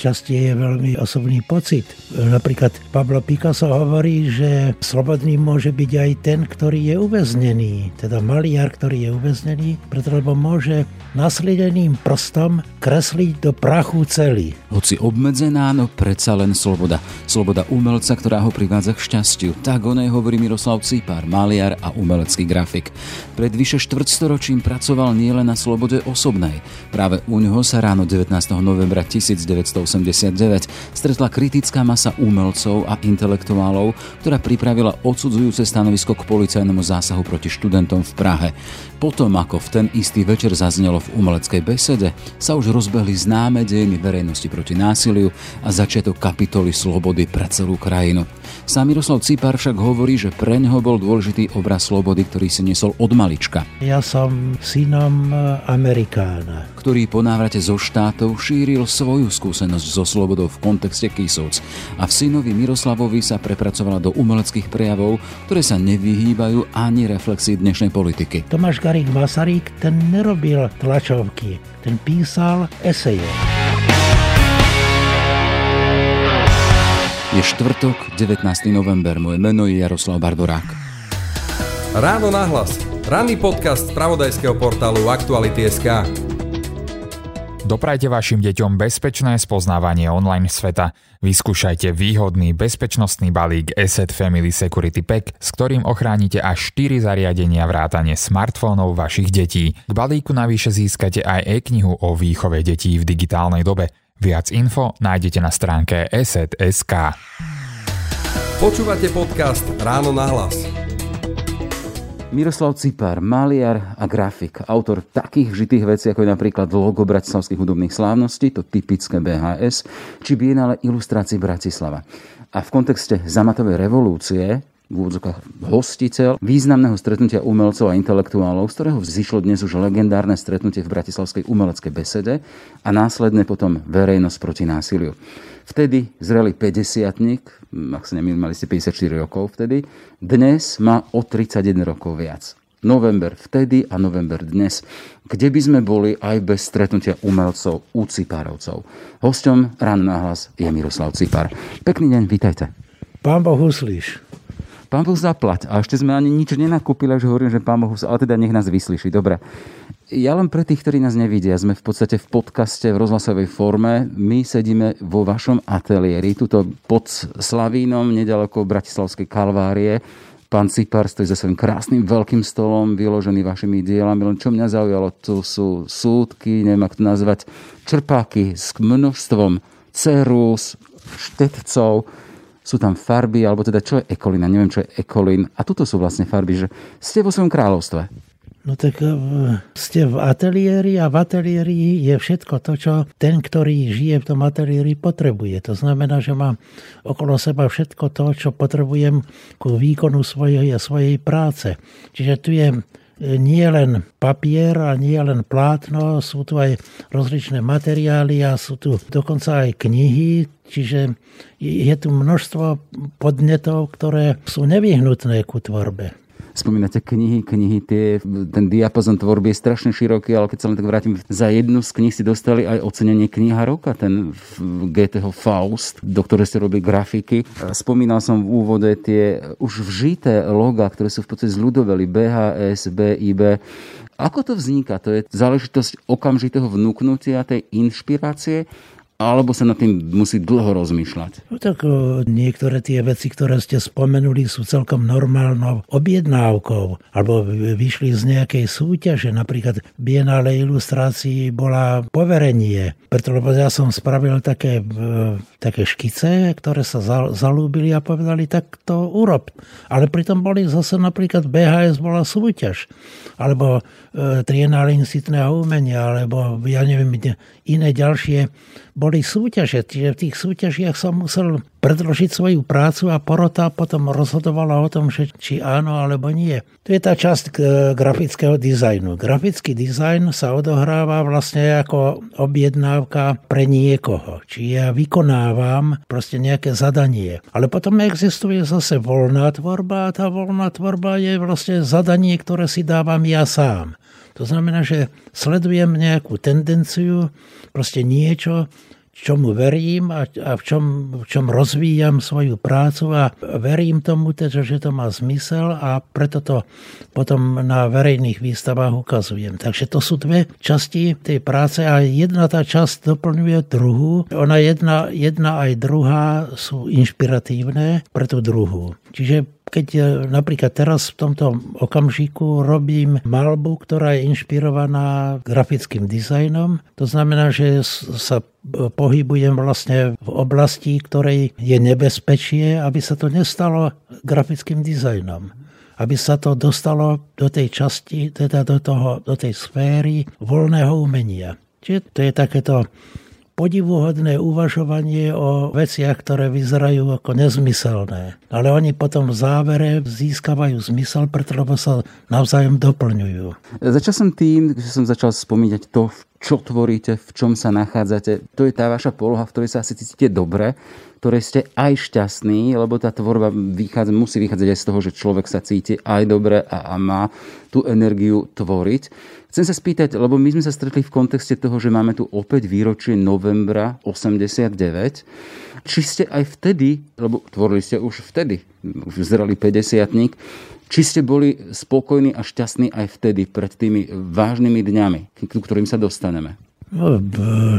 šťastie je veľmi osobný pocit. Napríklad Pablo Picasso hovorí, že slobodný môže byť aj ten, ktorý je uväznený, teda maliar, ktorý je uväznený, preto lebo môže nasledeným prstom kresliť do prachu celý. Hoci obmedzená, no predsa len sloboda. Sloboda umelca, ktorá ho privádza k šťastiu. Tak o nej hovorí Miroslav Cipár, maliar a umelecký grafik. Pred vyše štvrtstoročím pracoval nielen na slobode osobnej. Práve u ňoho sa ráno 19. novembra 1989 stretla kritická masa umelcov a intelektuálov, ktorá pripravila odsudzujúce stanovisko k policajnému zásahu proti študentom v Prahe. Potom, ako v ten istý večer zaznelo v umeleckej besede, sa už rozbehli známe dejiny verejnosti proti násiliu a začiatok kapitoly slobody pre celú krajinu. Sám Miroslav Cipár však hovorí, že pre neho bol dôležitý obraz slobody, ktorý si nesol od malička. Ja som synom Amerikána. Ktorý po návrate zo štátov šíril svoju skúsenosť so slobodou v kontexte Kisovc a v synovi Miroslavovi sa prepracovala do umeleckých prejavov, ktoré sa nevyhýbajú ani reflexii dnešnej politiky. Tomáš Garik Masaryk, ten nerobil tlačovky, ten písal eseje. Je štvrtok, 19. november. Moje meno je Jaroslav Bardorák. Ráno nahlas. Ranný podcast z pravodajského portálu Aktuality.sk. Doprajte vašim deťom bezpečné spoznávanie online sveta. Vyskúšajte výhodný bezpečnostný balík Asset Family Security Pack, s ktorým ochránite až 4 zariadenia vrátane smartfónov vašich detí. K balíku navyše získate aj e-knihu o výchove detí v digitálnej dobe. Viac info nájdete na stránke asset.sk. Počúvate podcast Ráno na hlas. Miroslav Cipár, maliar a grafik, autor takých žitých vecí, ako je napríklad logo Bratislavských hudobných slávností, to typické BHS, či Bienale ilustrácií Bratislava. A v kontexte zamatovej revolúcie v úvodzokách hostiteľ významného stretnutia umelcov a intelektuálov, z ktorého vzýšlo dnes už legendárne stretnutie v Bratislavskej umeleckej besede a následne potom verejnosť proti násiliu. Vtedy zreli 50 ak sa nemýlim, mali ste 54 rokov vtedy, dnes má o 31 rokov viac. November vtedy a november dnes, kde by sme boli aj bez stretnutia umelcov u Cipárovcov. Hosťom ráno na hlas je Miroslav Cipár. Pekný deň, vítajte. Pán Boh uslíš. Pán Boh zaplať. A ešte sme ani nič nenakúpili, že hovorím, že pán Boh, ale teda nech nás vyslyší. Dobre. Ja len pre tých, ktorí nás nevidia, sme v podstate v podcaste v rozhlasovej forme. My sedíme vo vašom ateliéri, tuto pod Slavínom, nedaleko Bratislavskej Kalvárie. Pán Cipar stojí za svojím krásnym veľkým stolom, vyložený vašimi dielami. Len čo mňa zaujalo, tu sú súdky, neviem ako to nazvať, čerpáky s množstvom cerus, štetcov sú tam farby, alebo teda čo je ekolín, neviem, čo je ekolín. A tuto sú vlastne farby, že ste vo svojom kráľovstve. No tak e, ste v ateliéri a v ateliéri je všetko to, čo ten, ktorý žije v tom ateliéri, potrebuje. To znamená, že má okolo seba všetko to, čo potrebujem ku výkonu svojej, svojej práce. Čiže tu je nie len papier a nie len plátno, sú tu aj rozličné materiály a sú tu dokonca aj knihy, čiže je tu množstvo podnetov, ktoré sú nevyhnutné ku tvorbe spomínate knihy, knihy, tie, ten diapazon tvorby je strašne široký, ale keď sa len tak vrátim, za jednu z knih si dostali aj ocenenie kniha roka, ten GTH Faust, do ktorej ste robili grafiky. Spomínal som v úvode tie už vžité loga, ktoré sú v podstate zľudoveli BHS, BIB. Ako to vzniká? To je záležitosť okamžitého vnúknutia tej inšpirácie alebo sa nad tým musí dlho rozmýšľať? No tak o, niektoré tie veci, ktoré ste spomenuli, sú celkom normálnou objednávkou, alebo vyšli z nejakej súťaže. Napríklad v Biennále ilustrácií bola poverenie, preto lebo ja som spravil také, také škice, ktoré sa zalúbili a povedali, tak to urob. Ale pritom boli zase napríklad BHS bola súťaž, alebo e, incitného umenia, alebo ja neviem, iné ďalšie boli súťaže. Čiže v tých súťažiach som musel predložiť svoju prácu a porota potom rozhodovala o tom, že či áno alebo nie. To je tá časť e, grafického dizajnu. Grafický dizajn sa odohráva vlastne ako objednávka pre niekoho. Či ja vykonávam proste nejaké zadanie. Ale potom existuje zase voľná tvorba a tá voľná tvorba je vlastne zadanie, ktoré si dávam ja sám. To znamená, že sledujem nejakú tendenciu, proste niečo, čomu verím a, a v, čom, v čom rozvíjam svoju prácu a verím tomu, teda, že to má zmysel a preto to potom na verejných výstavách ukazujem. Takže to sú dve časti tej práce a jedna tá časť doplňuje druhú. Ona jedna, jedna aj druhá sú inšpiratívne pre tú druhú. Čiže keď e, napríklad teraz v tomto okamžiku robím malbu, ktorá je inšpirovaná grafickým dizajnom, to znamená, že sa pohybujem vlastne v oblasti, ktorej je nebezpečie, aby sa to nestalo grafickým dizajnom aby sa to dostalo do tej časti, teda do, toho, do tej sféry voľného umenia. Čiže to je takéto podivuhodné uvažovanie o veciach, ktoré vyzerajú ako nezmyselné. Ale oni potom v závere získavajú zmysel, pretože sa navzájom doplňujú. Začal som tým, že som začal spomínať to, čo tvoríte, v čom sa nachádzate. To je tá vaša poloha, v ktorej sa asi cítite dobre, ktorej ste aj šťastní, lebo tá tvorba vychádza, musí vychádzať aj z toho, že človek sa cíti aj dobre a, a má tú energiu tvoriť. Chcem sa spýtať, lebo my sme sa stretli v kontexte toho, že máme tu opäť výročie novembra 89. Či ste aj vtedy, lebo tvorili ste už vtedy, už zreli 50 či ste boli spokojní a šťastní aj vtedy, pred tými vážnymi dňami, k ktorým sa dostaneme? No,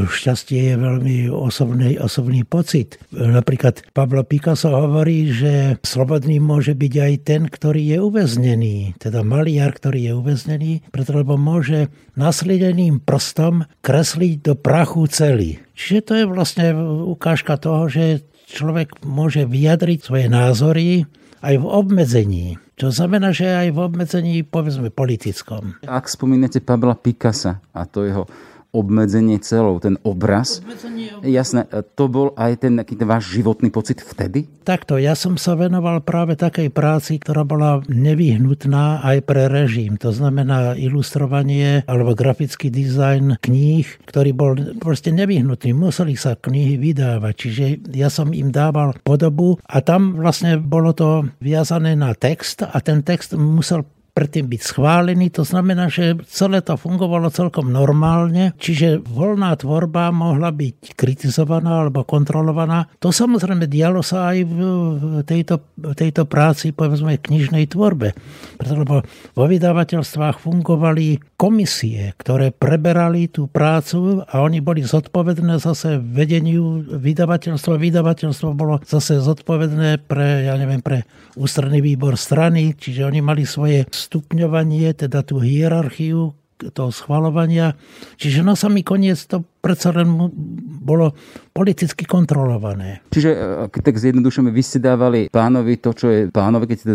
šťastie je veľmi osobný, osobný pocit. Napríklad Pablo Picasso hovorí, že slobodný môže byť aj ten, ktorý je uväznený. Teda maliar, ktorý je uväznený, pretože môže nasledeným prstom kresliť do prachu celý. Čiže to je vlastne ukážka toho, že človek môže vyjadriť svoje názory aj v obmedzení. To znamená, že aj v obmedzení, povedzme, politickom. Ak spomínate Pabla Picasa a to jeho obmedzenie celou, ten obraz. Obmedzenie, obmedzenie. Jasné, to bol aj ten, ten váš životný pocit vtedy? Takto, ja som sa venoval práve takej práci, ktorá bola nevyhnutná aj pre režim. To znamená ilustrovanie alebo grafický dizajn kníh, ktorý bol proste nevyhnutný. Museli sa knihy vydávať, čiže ja som im dával podobu a tam vlastne bolo to viazané na text a ten text musel predtým byť schválený. To znamená, že celé to fungovalo celkom normálne, čiže voľná tvorba mohla byť kritizovaná alebo kontrolovaná. To samozrejme dialo sa aj v tejto, tejto práci, povedzme, knižnej tvorbe. Pretože vo vydavateľstvách fungovali komisie, ktoré preberali tú prácu a oni boli zodpovedné zase vedeniu vydavateľstva. Vydavateľstvo bolo zase zodpovedné pre, ja neviem, pre ústredný výbor strany, čiže oni mali svoje stupňovanie, teda tú hierarchiu toho schvalovania. Čiže na samý koniec to predsa len bolo politicky kontrolované. Čiže, e, tak zjednodušíme, vy ste dávali pánovi to, čo je pánovi, keď to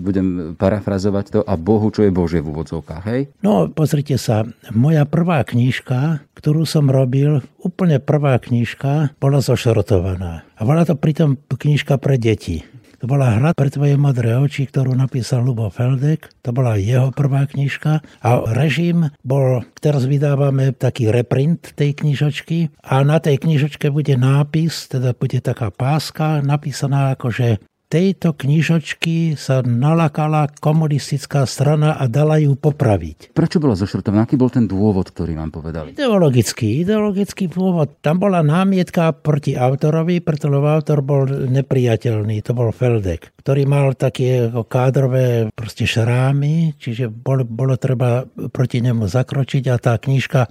budem parafrazovať to, a Bohu, čo je Bože v úvodzovkách, hej? No, pozrite sa, moja prvá knižka, ktorú som robil, úplne prvá knižka, bola zošrotovaná. A bola to pritom knižka pre deti. To bola hra pre tvoje modré oči, ktorú napísal Lubo Feldek. To bola jeho prvá knižka. A režim bol, teraz vydávame taký reprint tej knižočky a na tej knižočke bude nápis, teda bude taká páska napísaná ako, že tejto knižočky sa nalakala komunistická strana a dala ju popraviť. Prečo bola zošrotovaná? Aký bol ten dôvod, ktorý vám povedali? Ideologický, ideologický dôvod. Tam bola námietka proti autorovi, pretože autor bol nepriateľný, to bol Feldek, ktorý mal také kádrové proste šrámy, čiže bolo, bolo treba proti nemu zakročiť a tá knižka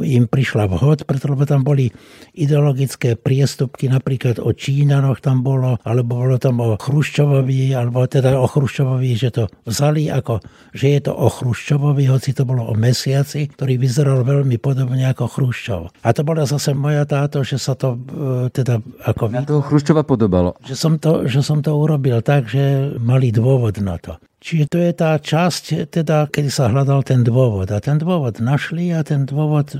im prišla vhod, pretože tam boli ideologické priestupky, napríklad o Čínanoch tam bolo, alebo bolo tam o Chruščovovi, alebo teda o Chruščovovi, že to vzali ako, že je to o Chruščovovi, hoci to bolo o mesiaci, ktorý vyzeral veľmi podobne ako Chruščov. A to bola zase moja táto, že sa to e, teda ako... Na toho Chruščova podobalo. Že som, to, že som to urobil tak, že mali dôvod na to. Čiže to je tá časť, teda, kedy sa hľadal ten dôvod. A ten dôvod našli a ten dôvod e,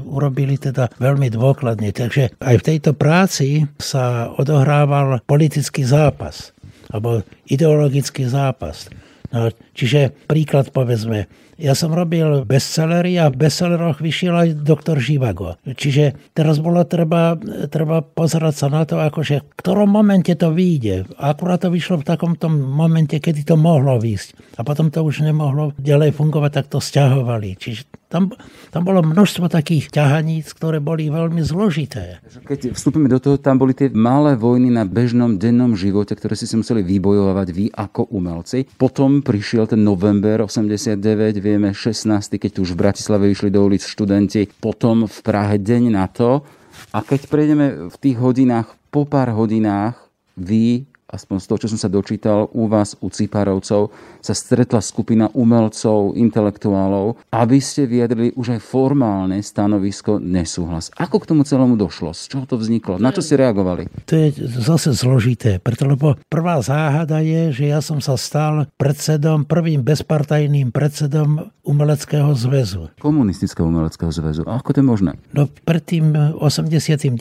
urobili teda veľmi dôkladne. Takže aj v tejto práci sa odohrával politický zápas alebo ideologický zápas. No, čiže príklad povedzme, ja som robil bestsellery a v bestselleroch vyšiel aj doktor Živago. Čiže teraz bolo treba, treba pozerať sa na to, akože v ktorom momente to vyjde. Akurát to vyšlo v takomto momente, kedy to mohlo výjsť. A potom to už nemohlo ďalej fungovať, tak to stiahovali. Čiže tam, tam bolo množstvo takých ťahaníc, ktoré boli veľmi zložité. Keď vstúpime do toho, tam boli tie malé vojny na bežnom dennom živote, ktoré si museli vybojovať vy ako umelci. Potom prišiel ten november 89, vieme 16, keď už v Bratislave vyšli do ulic študenti, potom v Prahe deň na to. A keď prejdeme v tých hodinách, po pár hodinách, vy aspoň z toho, čo som sa dočítal, u vás, u Ciparovcov, sa stretla skupina umelcov, intelektuálov, aby ste vyjadrili už aj formálne stanovisko nesúhlas. Ako k tomu celému došlo? Z čoho to vzniklo? Na čo ste reagovali? To je zase zložité, preto lebo prvá záhada je, že ja som sa stal predsedom, prvým bezpartajným predsedom Umeleckého zväzu. Komunistického umeleckého zväzu. A ako to je možné? No pred tým 89.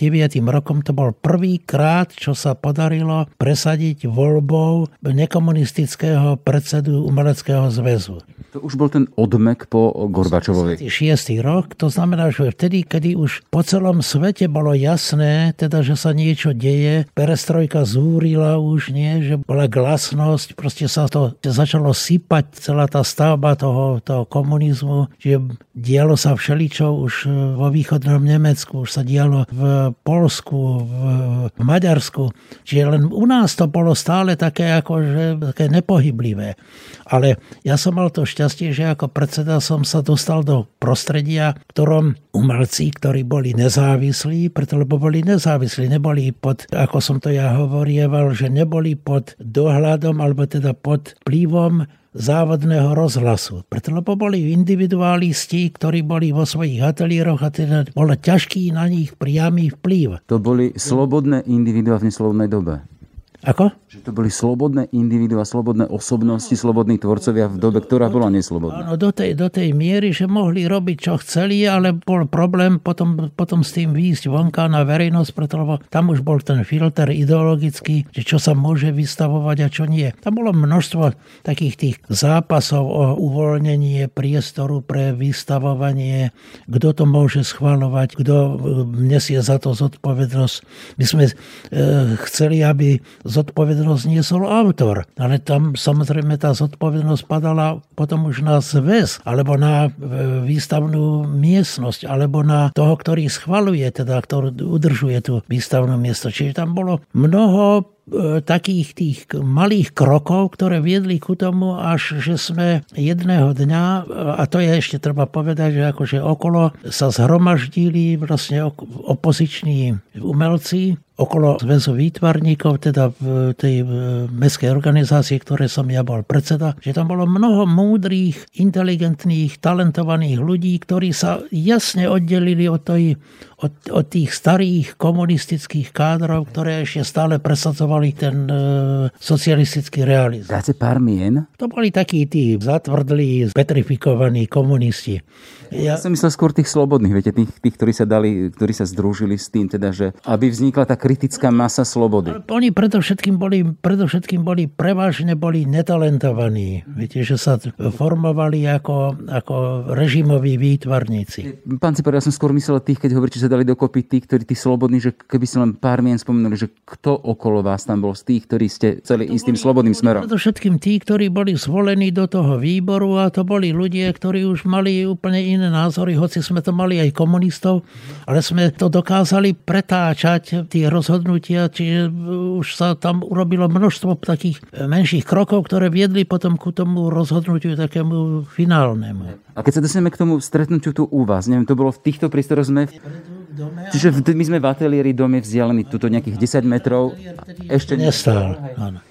rokom to bol prvýkrát, čo sa podarilo presadiť nahradiť voľbou nekomunistického predsedu Umeleckého zväzu. To už bol ten odmek po Gorbačovovi. 6. rok, to znamená, že vtedy, kedy už po celom svete bolo jasné, teda, že sa niečo deje, perestrojka zúrila už, nie, že bola glasnosť, proste sa to začalo sypať celá tá stavba toho, toho komunizmu, že dialo sa všeličo už vo východnom Nemecku, už sa dialo v Polsku, v Maďarsku, čiže len u nás to bolo stále také, ako, že, také nepohyblivé. Ale ja som mal to šťastie, že ako predseda som sa dostal do prostredia, v ktorom umelci, ktorí boli nezávislí, preto lebo boli nezávislí, neboli pod, ako som to ja hovorieval, že neboli pod dohľadom alebo teda pod vplyvom závodného rozhlasu. Preto lebo boli individualisti, ktorí boli vo svojich ateliéroch a teda bolo ťažký na nich priamy vplyv. To boli slobodné individuá v neslobodnej dobe. Ako? Že to boli slobodné individuá, slobodné osobnosti, slobodní tvorcovia v dobe, ktorá bola neslobodná. Áno, do tej, do tej miery, že mohli robiť, čo chceli, ale bol problém potom, potom s tým výjsť vonka na verejnosť, pretože tam už bol ten filter ideologický, že čo sa môže vystavovať a čo nie. Tam bolo množstvo takých tých zápasov o uvoľnenie priestoru pre vystavovanie, kto to môže schvalovať, kto e, nesie za to zodpovednosť. My sme e, chceli, aby zodpovednosť niesol autor. Ale tam samozrejme tá zodpovednosť padala potom už na zväz, alebo na e, výstavnú miestnosť, alebo na toho, ktorý schvaluje, teda ktorý udržuje tú výstavnú miesto. Čiže tam bolo mnoho e, takých tých malých krokov, ktoré viedli ku tomu, až že sme jedného dňa, a to je ešte treba povedať, že akože okolo sa zhromaždili vlastne opoziční umelci, okolo zväzu výtvarníkov, teda v tej mestskej organizácii, ktoré som ja bol predseda, že tam bolo mnoho múdrych, inteligentných, talentovaných ľudí, ktorí sa jasne oddelili od, tej, od, od tých starých komunistických kádrov, ktoré ešte stále presadzovali ten e, socialistický realizm. Dáte pár mien? To boli takí tí zatvrdlí, petrifikovaní komunisti. Ja, ja som myslel skôr tých slobodných, viete, tých, tých ktorí sa dali, ktorí sa združili s tým, teda, že aby vznikla tá kritická masa slobody. Oni predovšetkým boli, predovšetkým boli prevažne boli netalentovaní. Viete, že sa formovali ako, ako režimoví výtvarníci. Pán Cipar, ja som skôr myslel tých, keď hovoríte, že sa dali dokopy tí, ktorí tí slobodní, že keby si len pár mien spomenuli, že kto okolo vás tam bol z tých, ktorí ste celý istým slobodným smerom. Predovšetkým tí, ktorí boli zvolení do toho výboru a to boli ľudia, ktorí už mali úplne iné názory, hoci sme to mali aj komunistov, ale sme to dokázali pretáčať, tie rozhodnutia, čiže už sa tam urobilo množstvo takých menších krokov, ktoré viedli potom ku tomu rozhodnutiu takému finálnemu. A keď sa dostaneme k tomu stretnutiu tu u vás, neviem, to bolo v týchto prístoroch sme... Čiže my sme v ateliéri dome vzdialení tuto nejakých 10 metrov. Ešte nestál.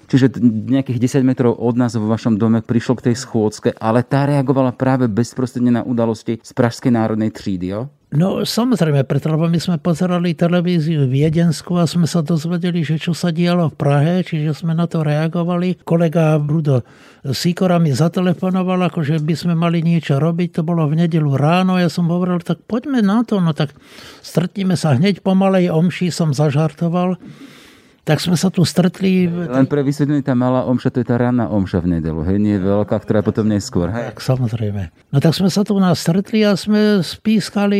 Čiže nejakých 10 metrov od nás vo vašom dome prišlo k tej schôdzke, ale tá reagovala práve bezprostredne na udalosti z Pražskej národnej trídy, jo? No samozrejme, preto, lebo my sme pozerali televíziu v Viedensku a sme sa dozvedeli, že čo sa dialo v Prahe, čiže sme na to reagovali. Kolega Brudo Sikora mi zatelefonoval, akože by sme mali niečo robiť, to bolo v nedelu ráno, ja som hovoril, tak poďme na to, no tak stretníme sa hneď po malej omši, som zažartoval tak sme sa tu stretli. Len pre vysvetlenie, tá malá omša, to je tá ranná omša v nedelu, hej, nie je veľká, ktorá potom neskôr, hej? Tak, samozrejme. No tak sme sa tu nás stretli a sme spískali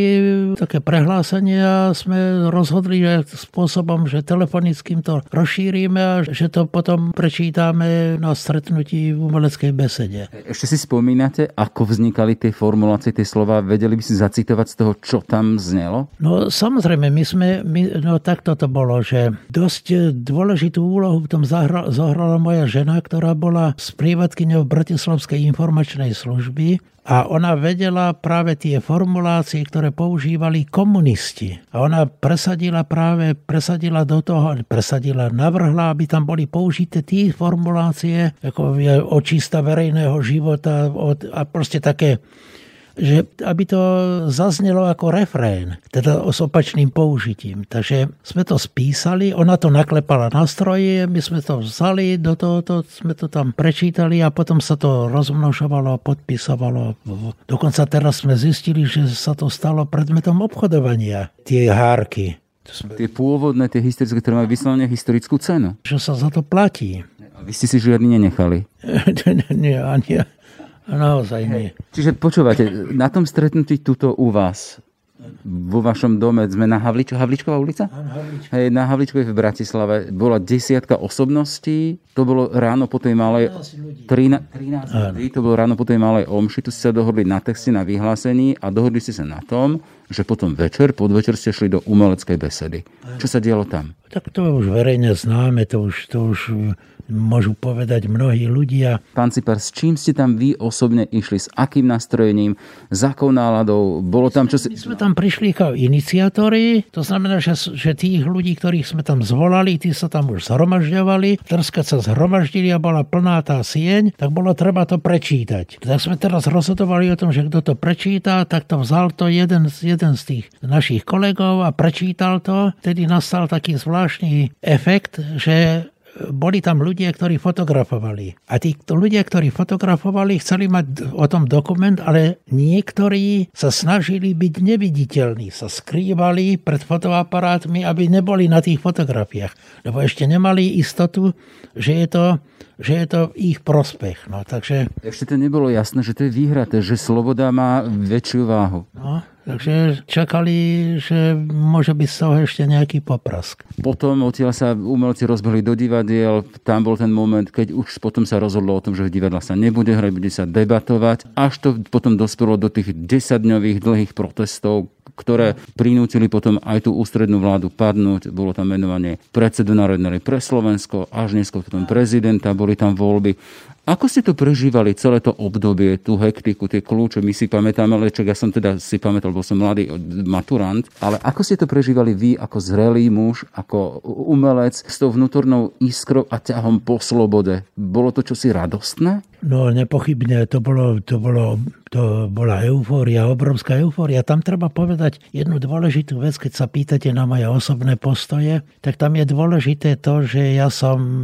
také prehlásenie a sme rozhodli že spôsobom, že telefonickým to rozšírime a že to potom prečítame na stretnutí v umeleckej besede. Ešte si spomínate, ako vznikali tie formulácie, tie slova? Vedeli by si zacitovať z toho, čo tam znelo? No samozrejme, my sme, my, no takto to bolo, že dosť dôležitú úlohu v tom zahra, zohrala moja žena, ktorá bola sprievodkyňou Bratislavskej informačnej služby a ona vedela práve tie formulácie, ktoré používali komunisti. A ona presadila práve, presadila do toho, presadila, navrhla, aby tam boli použité tie formulácie, ako je očista verejného života od, a proste také že aby to zaznelo ako refrén, teda s opačným použitím. Takže sme to spísali, ona to naklepala na stroje, my sme to vzali, do tohoto sme to tam prečítali a potom sa to rozmnožovalo a podpisovalo. Dokonca teraz sme zistili, že sa to stalo predmetom obchodovania, tie hárky. Tie pôvodné, tie historické, ktoré majú vyslovene historickú cenu. Že sa za to platí. A vy ste si žiadny nenechali? nie, ani, Naozaj nie. Čiže počúvate, na tom stretnutí tuto u vás, vo vašom dome sme na Havličo, Havličková ulica? Havličko. Hej, na Havličkovej v Bratislave bola desiatka osobností, to bolo ráno po tej malej... 13, 13 ľudí, to bolo ráno po tej malej omši, tu ste sa dohodli na texte, na vyhlásení a dohodli ste sa na tom, že potom večer, podvečer ste šli do umeleckej besedy. Čo sa dialo tam? Tak to už verejne známe, to už, to už môžu povedať mnohí ľudia. Pán Cipar, s čím ste tam vy osobne išli? S akým nastrojením? S akou náladou? Bolo tam čo. My sme tam prišli ako iniciátori, to znamená, že, že tých ľudí, ktorých sme tam zvolali, tí sa tam už zhromažďovali. Teraz, keď sa zhromaždili a bola plná tá sieň, tak bolo treba to prečítať. Tak sme teraz rozhodovali o tom, že kto to prečíta, tak to vzal to jeden, jeden z tých našich kolegov a prečítal to. Tedy nastal taký zvláštny efekt, že boli tam ľudia, ktorí fotografovali. A tí ľudia, ktorí fotografovali, chceli mať o tom dokument, ale niektorí sa snažili byť neviditeľní, sa skrývali pred fotoaparátmi, aby neboli na tých fotografiách. Lebo ešte nemali istotu, že je to že je to ich prospech. No, takže... Ešte to nebolo jasné, že to je výhraté, že sloboda má väčšiu váhu. No, Takže čakali, že môže byť z toho ešte nejaký poprask. Potom odtiaľ sa umelci rozbehli do divadiel. Tam bol ten moment, keď už potom sa rozhodlo o tom, že divadla sa nebude hrať, bude sa debatovať. Až to potom dospelo do tých desaťdňových dlhých protestov, ktoré prinútili potom aj tú ústrednú vládu padnúť. Bolo tam menovanie predsedu Národnej pre Slovensko, až neskôr potom prezidenta, boli tam voľby. Ako ste to prežívali celé to obdobie, tú hektiku, tie kľúče? My si pamätáme, ale čak ja som teda si pamätal, bol som mladý maturant, ale ako ste to prežívali vy ako zrelý muž, ako umelec s tou vnútornou iskrou a ťahom po slobode? Bolo to čosi radostné? No nepochybne, to, bolo, to, bolo, to bola eufória, obrovská eufória. Tam treba povedať jednu dôležitú vec, keď sa pýtate na moje osobné postoje, tak tam je dôležité to, že ja som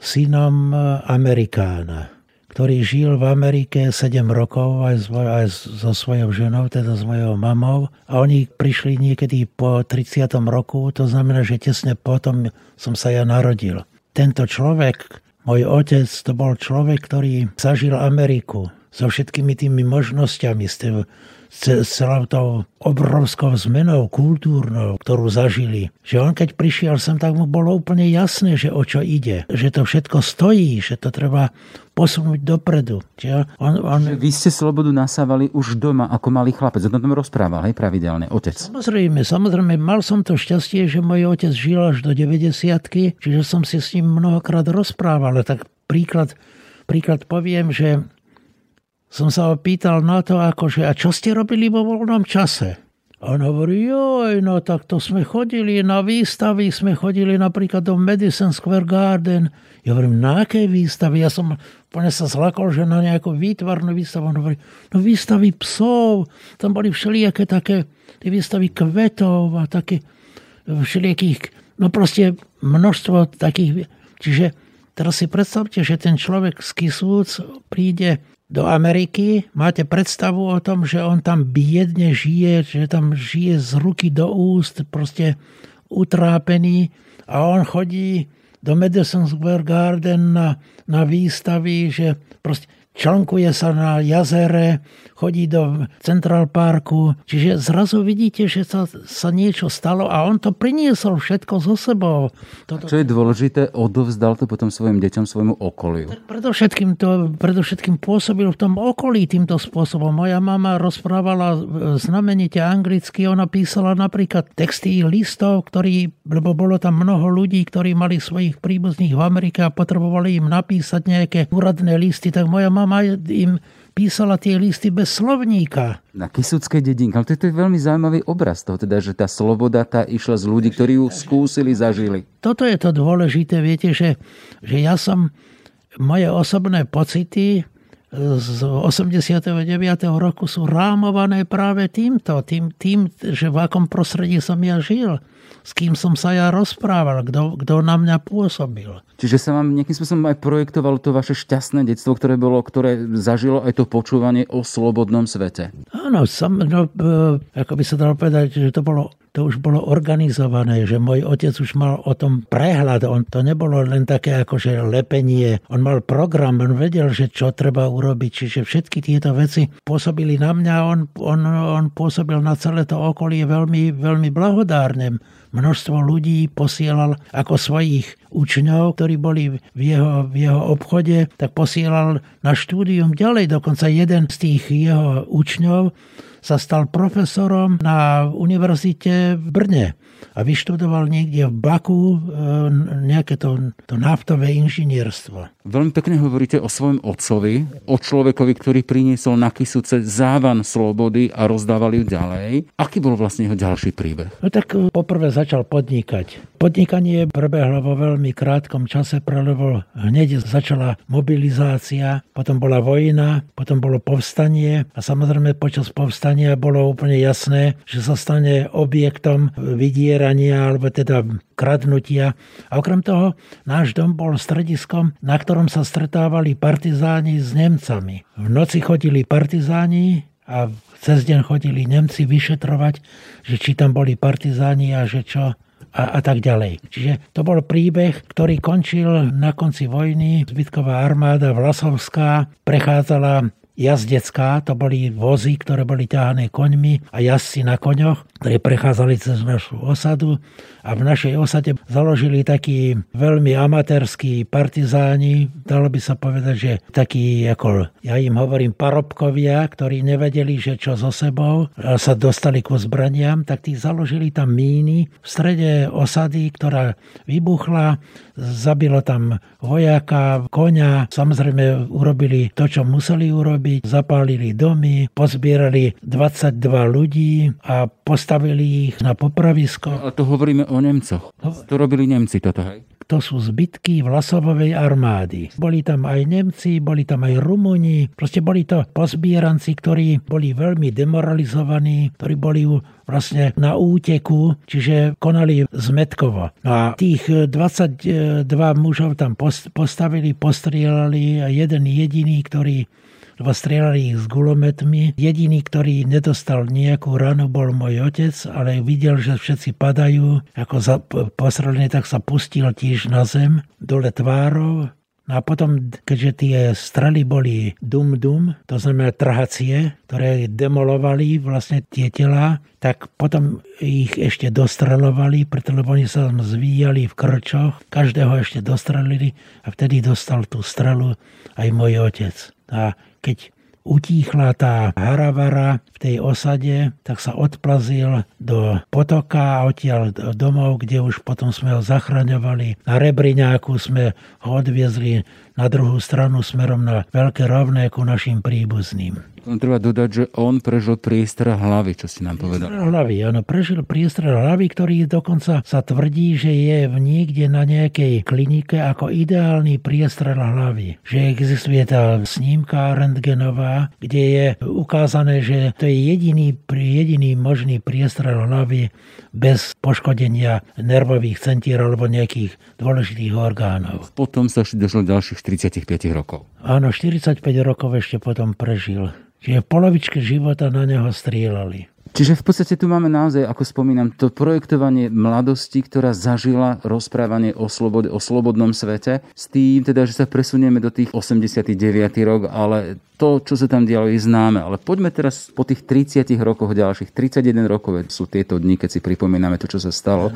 synom e, Amerikána, ktorý žil v Amerike 7 rokov aj, svoj, aj so svojou ženou, teda s mojou mamou. A oni prišli niekedy po 30. roku, to znamená, že tesne potom som sa ja narodil. Tento človek, môj otec, to bol človek, ktorý zažil Ameriku so všetkými tými možnosťami, s tým, s celou tou obrovskou zmenou kultúrnou, ktorú zažili. Že on keď prišiel sem, tak mu bolo úplne jasné, že o čo ide. Že to všetko stojí, že to treba posunúť dopredu. Čiže on, on... Vy ste slobodu nasávali už doma ako malý chlapec. O tom rozprával, hej, pravidelne, otec. Samozrejme, samozrejme. Mal som to šťastie, že môj otec žil až do 90 čiže som si s ním mnohokrát rozprával. Tak príklad, príklad poviem, že som sa ho pýtal na to, akože, a čo ste robili vo voľnom čase? On hovorí, joj, no tak to sme chodili na výstavy, sme chodili napríklad do Madison Square Garden. Ja hovorím, na aké výstavy? Ja som úplne sa zlakol, že na nejakú výtvarnú výstavu. On hovorí, no výstavy psov. Tam boli všelijaké také tie výstavy kvetov a také všelijakých, no proste množstvo takých. Čiže teraz si predstavte, že ten človek z Kisúc príde do Ameriky, máte predstavu o tom, že on tam biedne žije, že tam žije z ruky do úst, proste utrápený a on chodí do Madison Square Garden na, na výstavy, že proste člnkuje sa na jazere, chodí do Central Parku. Čiže zrazu vidíte, že sa, sa niečo stalo a on to priniesol všetko so sebou. Toto... Čo je dôležité, odovzdal to potom svojim deťom, svojmu okoliu. Tak predovšetkým, to, predovšetkým pôsobil v tom okolí týmto spôsobom. Moja mama rozprávala znamenite anglicky, ona písala napríklad texty listov, ktorí, lebo bolo tam mnoho ľudí, ktorí mali svojich príbuzných v Amerike a potrebovali im napísať nejaké úradné listy, tak moja mama im písala tie listy bez slovníka. Na Kisuckej dedinke. Ale to je veľmi zaujímavý obraz toho, teda, že tá sloboda tá išla z ľudí, ktorí ju skúsili, zažili. Toto je to dôležité, viete, že, že ja som, moje osobné pocity z 89. roku sú rámované práve týmto, tým, tým, že v akom prostredí som ja žil s kým som sa ja rozprával, kto, na mňa pôsobil. Čiže sa vám nejakým spôsobom aj projektovalo to vaše šťastné detstvo, ktoré bolo, ktoré zažilo aj to počúvanie o slobodnom svete? Áno, sam, no, e, ako by sa dalo povedať, že to bolo to už bolo organizované, že môj otec už mal o tom prehľad. On to nebolo len také ako že lepenie. On mal program, on vedel, že čo treba urobiť. Čiže všetky tieto veci pôsobili na mňa. On, on, on pôsobil na celé to okolie veľmi, veľmi blahodárne množstvo ľudí posielal ako svojich učňov, ktorí boli v jeho, v jeho obchode, tak posielal na štúdium ďalej. Dokonca jeden z tých jeho učňov sa stal profesorom na univerzite v Brne a vyštudoval niekde v Baku e, nejaké to, to naftové inžinierstvo. Veľmi pekne hovoríte o svojom otcovi, o človekovi, ktorý priniesol na Kisuce závan slobody a rozdával ju ďalej. Aký bol vlastne jeho ďalší príbeh? No tak e, poprvé začal podnikať. Podnikanie prebehlo vo veľmi krátkom čase, lebo hneď začala mobilizácia, potom bola vojna, potom bolo povstanie a samozrejme počas povstania bolo úplne jasné, že sa stane objektom vydiera vydierania alebo teda kradnutia. A okrem toho náš dom bol strediskom, na ktorom sa stretávali partizáni s Nemcami. V noci chodili partizáni a cez deň chodili Nemci vyšetrovať, že či tam boli partizáni a že čo a, a tak ďalej. Čiže to bol príbeh, ktorý končil na konci vojny. Zbytková armáda Vlasovská prechádzala jazdecká, to boli vozy, ktoré boli ťahané koňmi a jazdci na koňoch, ktorí prechádzali cez našu osadu a v našej osade založili takí veľmi amatérskí partizáni, dalo by sa povedať, že takí ako, ja im hovorím parobkovia, ktorí nevedeli, že čo so sebou, sa dostali ku zbraniam, tak tí založili tam míny v strede osady, ktorá vybuchla, zabilo tam vojaka, koňa, samozrejme urobili to, čo museli urobiť, zapálili domy, pozbierali 22 ľudí a postavili ich na popravisko. A to hovoríme o Nemcoch. To robili Nemci toto, hej? To sú zbytky Vlasovovej armády. Boli tam aj Nemci, boli tam aj Rumuni, proste boli to pozbieranci, ktorí boli veľmi demoralizovaní, ktorí boli vlastne na úteku, čiže konali zmetkovo. No a tých 22 mužov tam postavili, postrielali a jeden jediný, ktorý lebo strieľali ich s gulometmi. Jediný, ktorý nedostal nejakú ranu, bol môj otec, ale videl, že všetci padajú, ako za, posrelený, tak sa pustil tiež na zem, dole tvárov. No a potom, keďže tie strely boli dum-dum, to znamená trhacie, ktoré demolovali vlastne tie tela, tak potom ich ešte dostrelovali, pretože oni sa tam zvíjali v krčoch, každého ešte dostrelili a vtedy dostal tú strelu aj môj otec. A keď utíchla tá haravara v tej osade, tak sa odplazil do potoka a odtiaľ domov, kde už potom sme ho zachraňovali. Na Rebriňáku sme ho odviezli na druhú stranu smerom na Veľké rovné ku našim príbuzným. Treba dodať, že on prežil priestor hlavy, čo si nám povedal. Hlavy, áno, prežil priestor hlavy, ktorý dokonca sa tvrdí, že je v niekde na nejakej klinike ako ideálny priestor hlavy. Že existuje tá snímka rentgenová, kde je ukázané, že to je jediný, jediný možný priestor hlavy bez poškodenia nervových centier alebo nejakých dôležitých orgánov. Potom sa došlo ďalších 45 rokov. Áno, 45 rokov ešte potom prežil. Čiže v polovičke života na neho strieľali. Čiže v podstate tu máme naozaj, ako spomínam, to projektovanie mladosti, ktorá zažila rozprávanie o slobode, o slobodnom svete, s tým teda, že sa presunieme do tých 89. rok, ale to, čo sa tam dialo, je známe. Ale poďme teraz po tých 30 rokoch ďalších, 31 rokov sú tieto dni, keď si pripomíname to, čo sa stalo.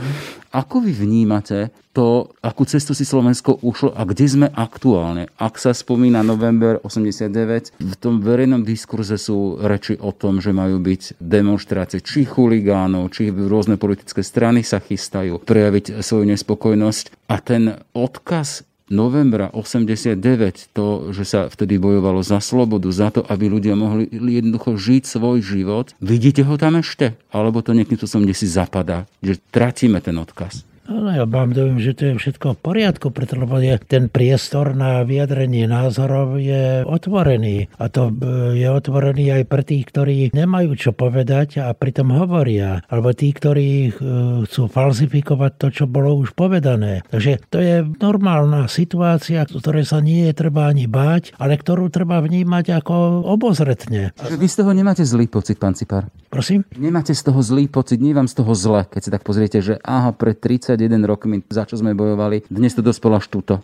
Ako vy vnímate to, akú cestu si Slovensko ušlo a kde sme aktuálne? Ak sa spomína november 89, v tom verejnom diskurze sú reči o tom, že majú byť demonstrácie či chuligánov, či rôzne politické strany sa chystajú prejaviť svoju nespokojnosť. A ten odkaz novembra 89, to, že sa vtedy bojovalo za slobodu, za to, aby ľudia mohli jednoducho žiť svoj život, vidíte ho tam ešte? Alebo to niekým som kde si zapadá, že tratíme ten odkaz? No, ja mám dojem, že to je všetko v poriadku, pretože ten priestor na vyjadrenie názorov je otvorený. A to e, je otvorený aj pre tých, ktorí nemajú čo povedať a pritom hovoria. Alebo tí, ktorí e, chcú falsifikovať to, čo bolo už povedané. Takže to je normálna situácia, ktorej sa nie je treba ani báť, ale ktorú treba vnímať ako obozretne. Vy z toho nemáte zlý pocit, pán Cipar? Prosím? Nemáte z toho zlý pocit, nie vám z toho zle, keď sa tak pozriete, že aha, pre 30 21 rokmi, za čo sme bojovali. Dnes to dospelo až túto.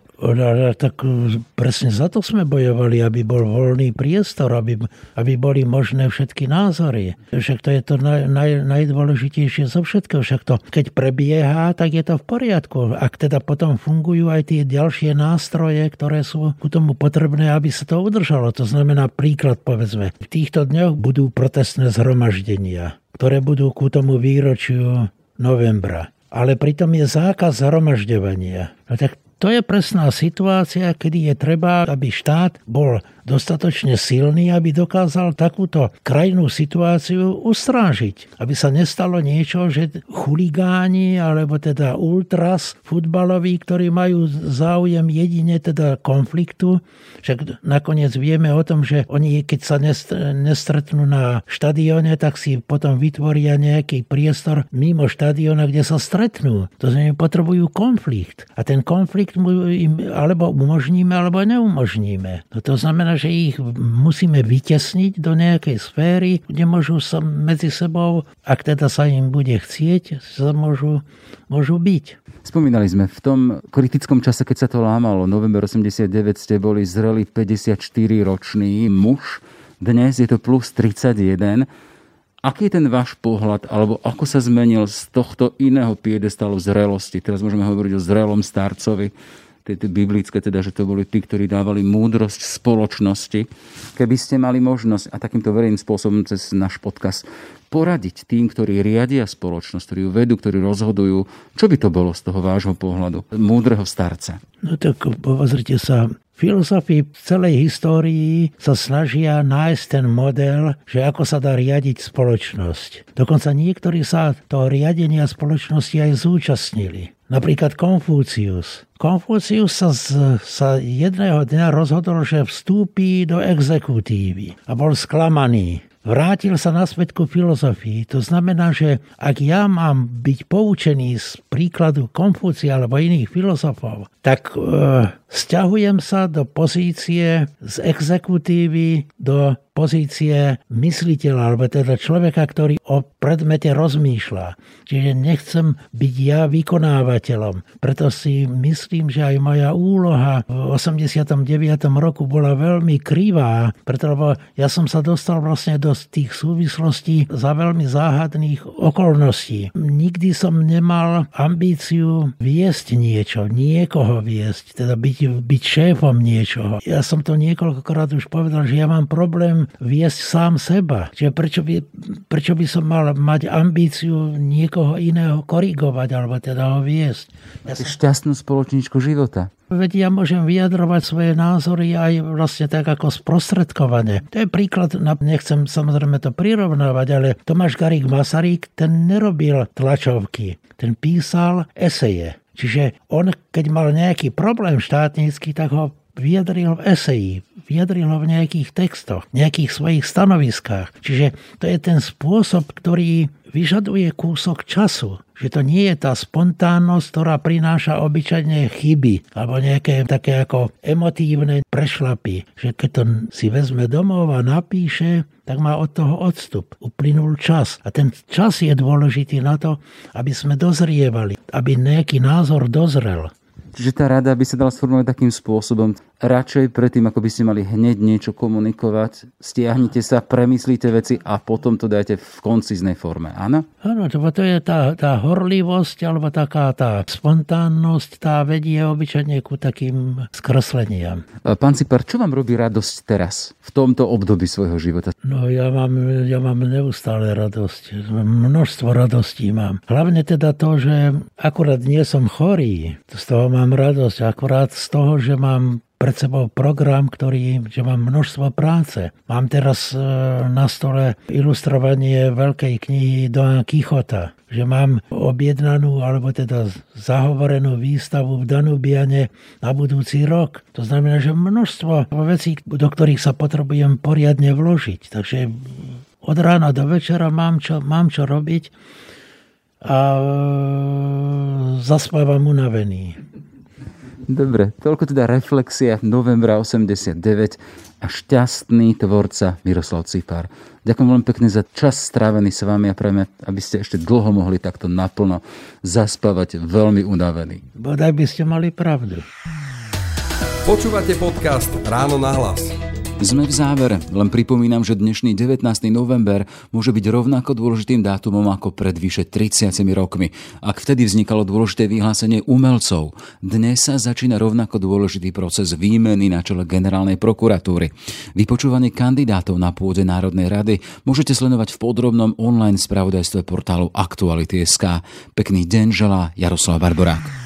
Tak e, presne za to sme bojovali, aby bol voľný priestor, aby, aby boli možné všetky názory. Však to je to naj, naj, najdôležitejšie zo všetkého. Však to, keď prebieha, tak je to v poriadku. Ak teda potom fungujú aj tie ďalšie nástroje, ktoré sú ku tomu potrebné, aby sa to udržalo. To znamená príklad, povedzme, v týchto dňoch budú protestné zhromaždenia ktoré budú ku tomu výročiu novembra ale pritom je zákaz zhromažďovania. No tak to je presná situácia, kedy je treba, aby štát bol dostatočne silný, aby dokázal takúto krajnú situáciu ustrážiť. Aby sa nestalo niečo, že chuligáni alebo teda ultras futbaloví, ktorí majú záujem jedine teda konfliktu, však nakoniec vieme o tom, že oni keď sa nestretnú na štadióne, tak si potom vytvoria nejaký priestor mimo štadióna, kde sa stretnú. To znamená, potrebujú konflikt. A ten konflikt im alebo umožníme, alebo neumožníme. No to znamená, že ich musíme vytesniť do nejakej sféry, kde môžu sa medzi sebou, ak teda sa im bude chcieť, sa môžu, môžu byť. Spomínali sme v tom kritickom čase, keď sa to lámalo, november 89 ste boli zreli 54-ročný muž, dnes je to plus 31. Aký je ten váš pohľad, alebo ako sa zmenil z tohto iného piedestalu zrelosti? Teraz môžeme hovoriť o zrelom starcovi, tie biblické, teda, že to boli tí, ktorí dávali múdrosť spoločnosti. Keby ste mali možnosť a takýmto verejným spôsobom cez náš podcast poradiť tým, ktorí riadia spoločnosť, ktorí ju vedú, ktorí rozhodujú, čo by to bolo z toho vášho pohľadu, múdreho starca? No tak pozrite sa, Filozofi v celej histórii sa snažia nájsť ten model, že ako sa dá riadiť spoločnosť. Dokonca niektorí sa toho riadenia spoločnosti aj zúčastnili. Napríklad Konfúcius. Konfúcius sa, z, sa jedného dňa rozhodol, že vstúpi do exekutívy a bol sklamaný vrátil sa naspäť ku filozofii. To znamená, že ak ja mám byť poučený z príkladu Konfúcia alebo iných filozofov, tak e, stiahujem sa do pozície z exekutívy do pozície mysliteľa, alebo teda človeka, ktorý o predmete rozmýšľa. Čiže nechcem byť ja vykonávateľom. Preto si myslím, že aj moja úloha v 89. roku bola veľmi krivá, pretože ja som sa dostal vlastne do tých súvislostí za veľmi záhadných okolností. Nikdy som nemal ambíciu viesť niečo, niekoho viesť, teda byť, byť šéfom niečoho. Ja som to niekoľkokrát už povedal, že ja mám problém viesť sám seba. Čiže prečo by, prečo by som mal mať ambíciu niekoho iného korigovať, alebo teda ho viesť. Ja som... šťastnú spoločničku života. Veď ja môžem vyjadrovať svoje názory aj vlastne tak ako sprostredkovane. To je príklad, nechcem samozrejme to prirovnávať, ale Tomáš Garík Masaryk, ten nerobil tlačovky, ten písal eseje. Čiže on, keď mal nejaký problém štátnický, tak ho vyjadril v eseji, vyjadril ho v nejakých textoch, nejakých svojich stanoviskách. Čiže to je ten spôsob, ktorý vyžaduje kúsok času. Že to nie je tá spontánnosť, ktorá prináša obyčajne chyby alebo nejaké také ako emotívne prešlapy. Že keď to si vezme domov a napíše, tak má od toho odstup. Uplynul čas. A ten čas je dôležitý na to, aby sme dozrievali, aby nejaký názor dozrel. Čiže tá rada by sa dala sformulovať takým spôsobom, radšej predtým, ako by ste mali hneď niečo komunikovať, stiahnite sa, premyslíte veci a potom to dajte v konciznej forme, áno? Áno, to, to je tá, tá horlivosť alebo taká tá spontánnosť, tá vedie obyčajne ku takým skresleniam. Pán Cipar, čo vám robí radosť teraz, v tomto období svojho života? No ja mám, ja mám neustále radosť, množstvo radostí mám. Hlavne teda to, že akurát nie som chorý, z toho mám radosť, akurát z toho, že mám pred sebou program, ktorý, že mám množstvo práce. Mám teraz e, na stole ilustrovanie veľkej knihy Dona Kichota, že mám objednanú alebo teda zahovorenú výstavu v Danubiane na budúci rok. To znamená, že množstvo vecí, do ktorých sa potrebujem poriadne vložiť. Takže od rána do večera mám čo, mám čo robiť a e, zaspávam unavený. Dobre, toľko teda reflexia novembra 89 a šťastný tvorca Miroslav Cipár. Ďakujem veľmi pekne za čas strávený s vami a prejme, aby ste ešte dlho mohli takto naplno zaspávať veľmi unavený. Bodaj by ste mali pravdu. Počúvate podcast Ráno na hlas. Sme v závere, len pripomínam, že dnešný 19. november môže byť rovnako dôležitým dátumom ako pred vyše 30 rokmi, ak vtedy vznikalo dôležité vyhlásenie umelcov. Dnes sa začína rovnako dôležitý proces výmeny na čele generálnej prokuratúry. Vypočúvanie kandidátov na pôde Národnej rady môžete sledovať v podrobnom online spravodajstve portálu Aktuality.sk. Pekný deň želá Jaroslav Barborák.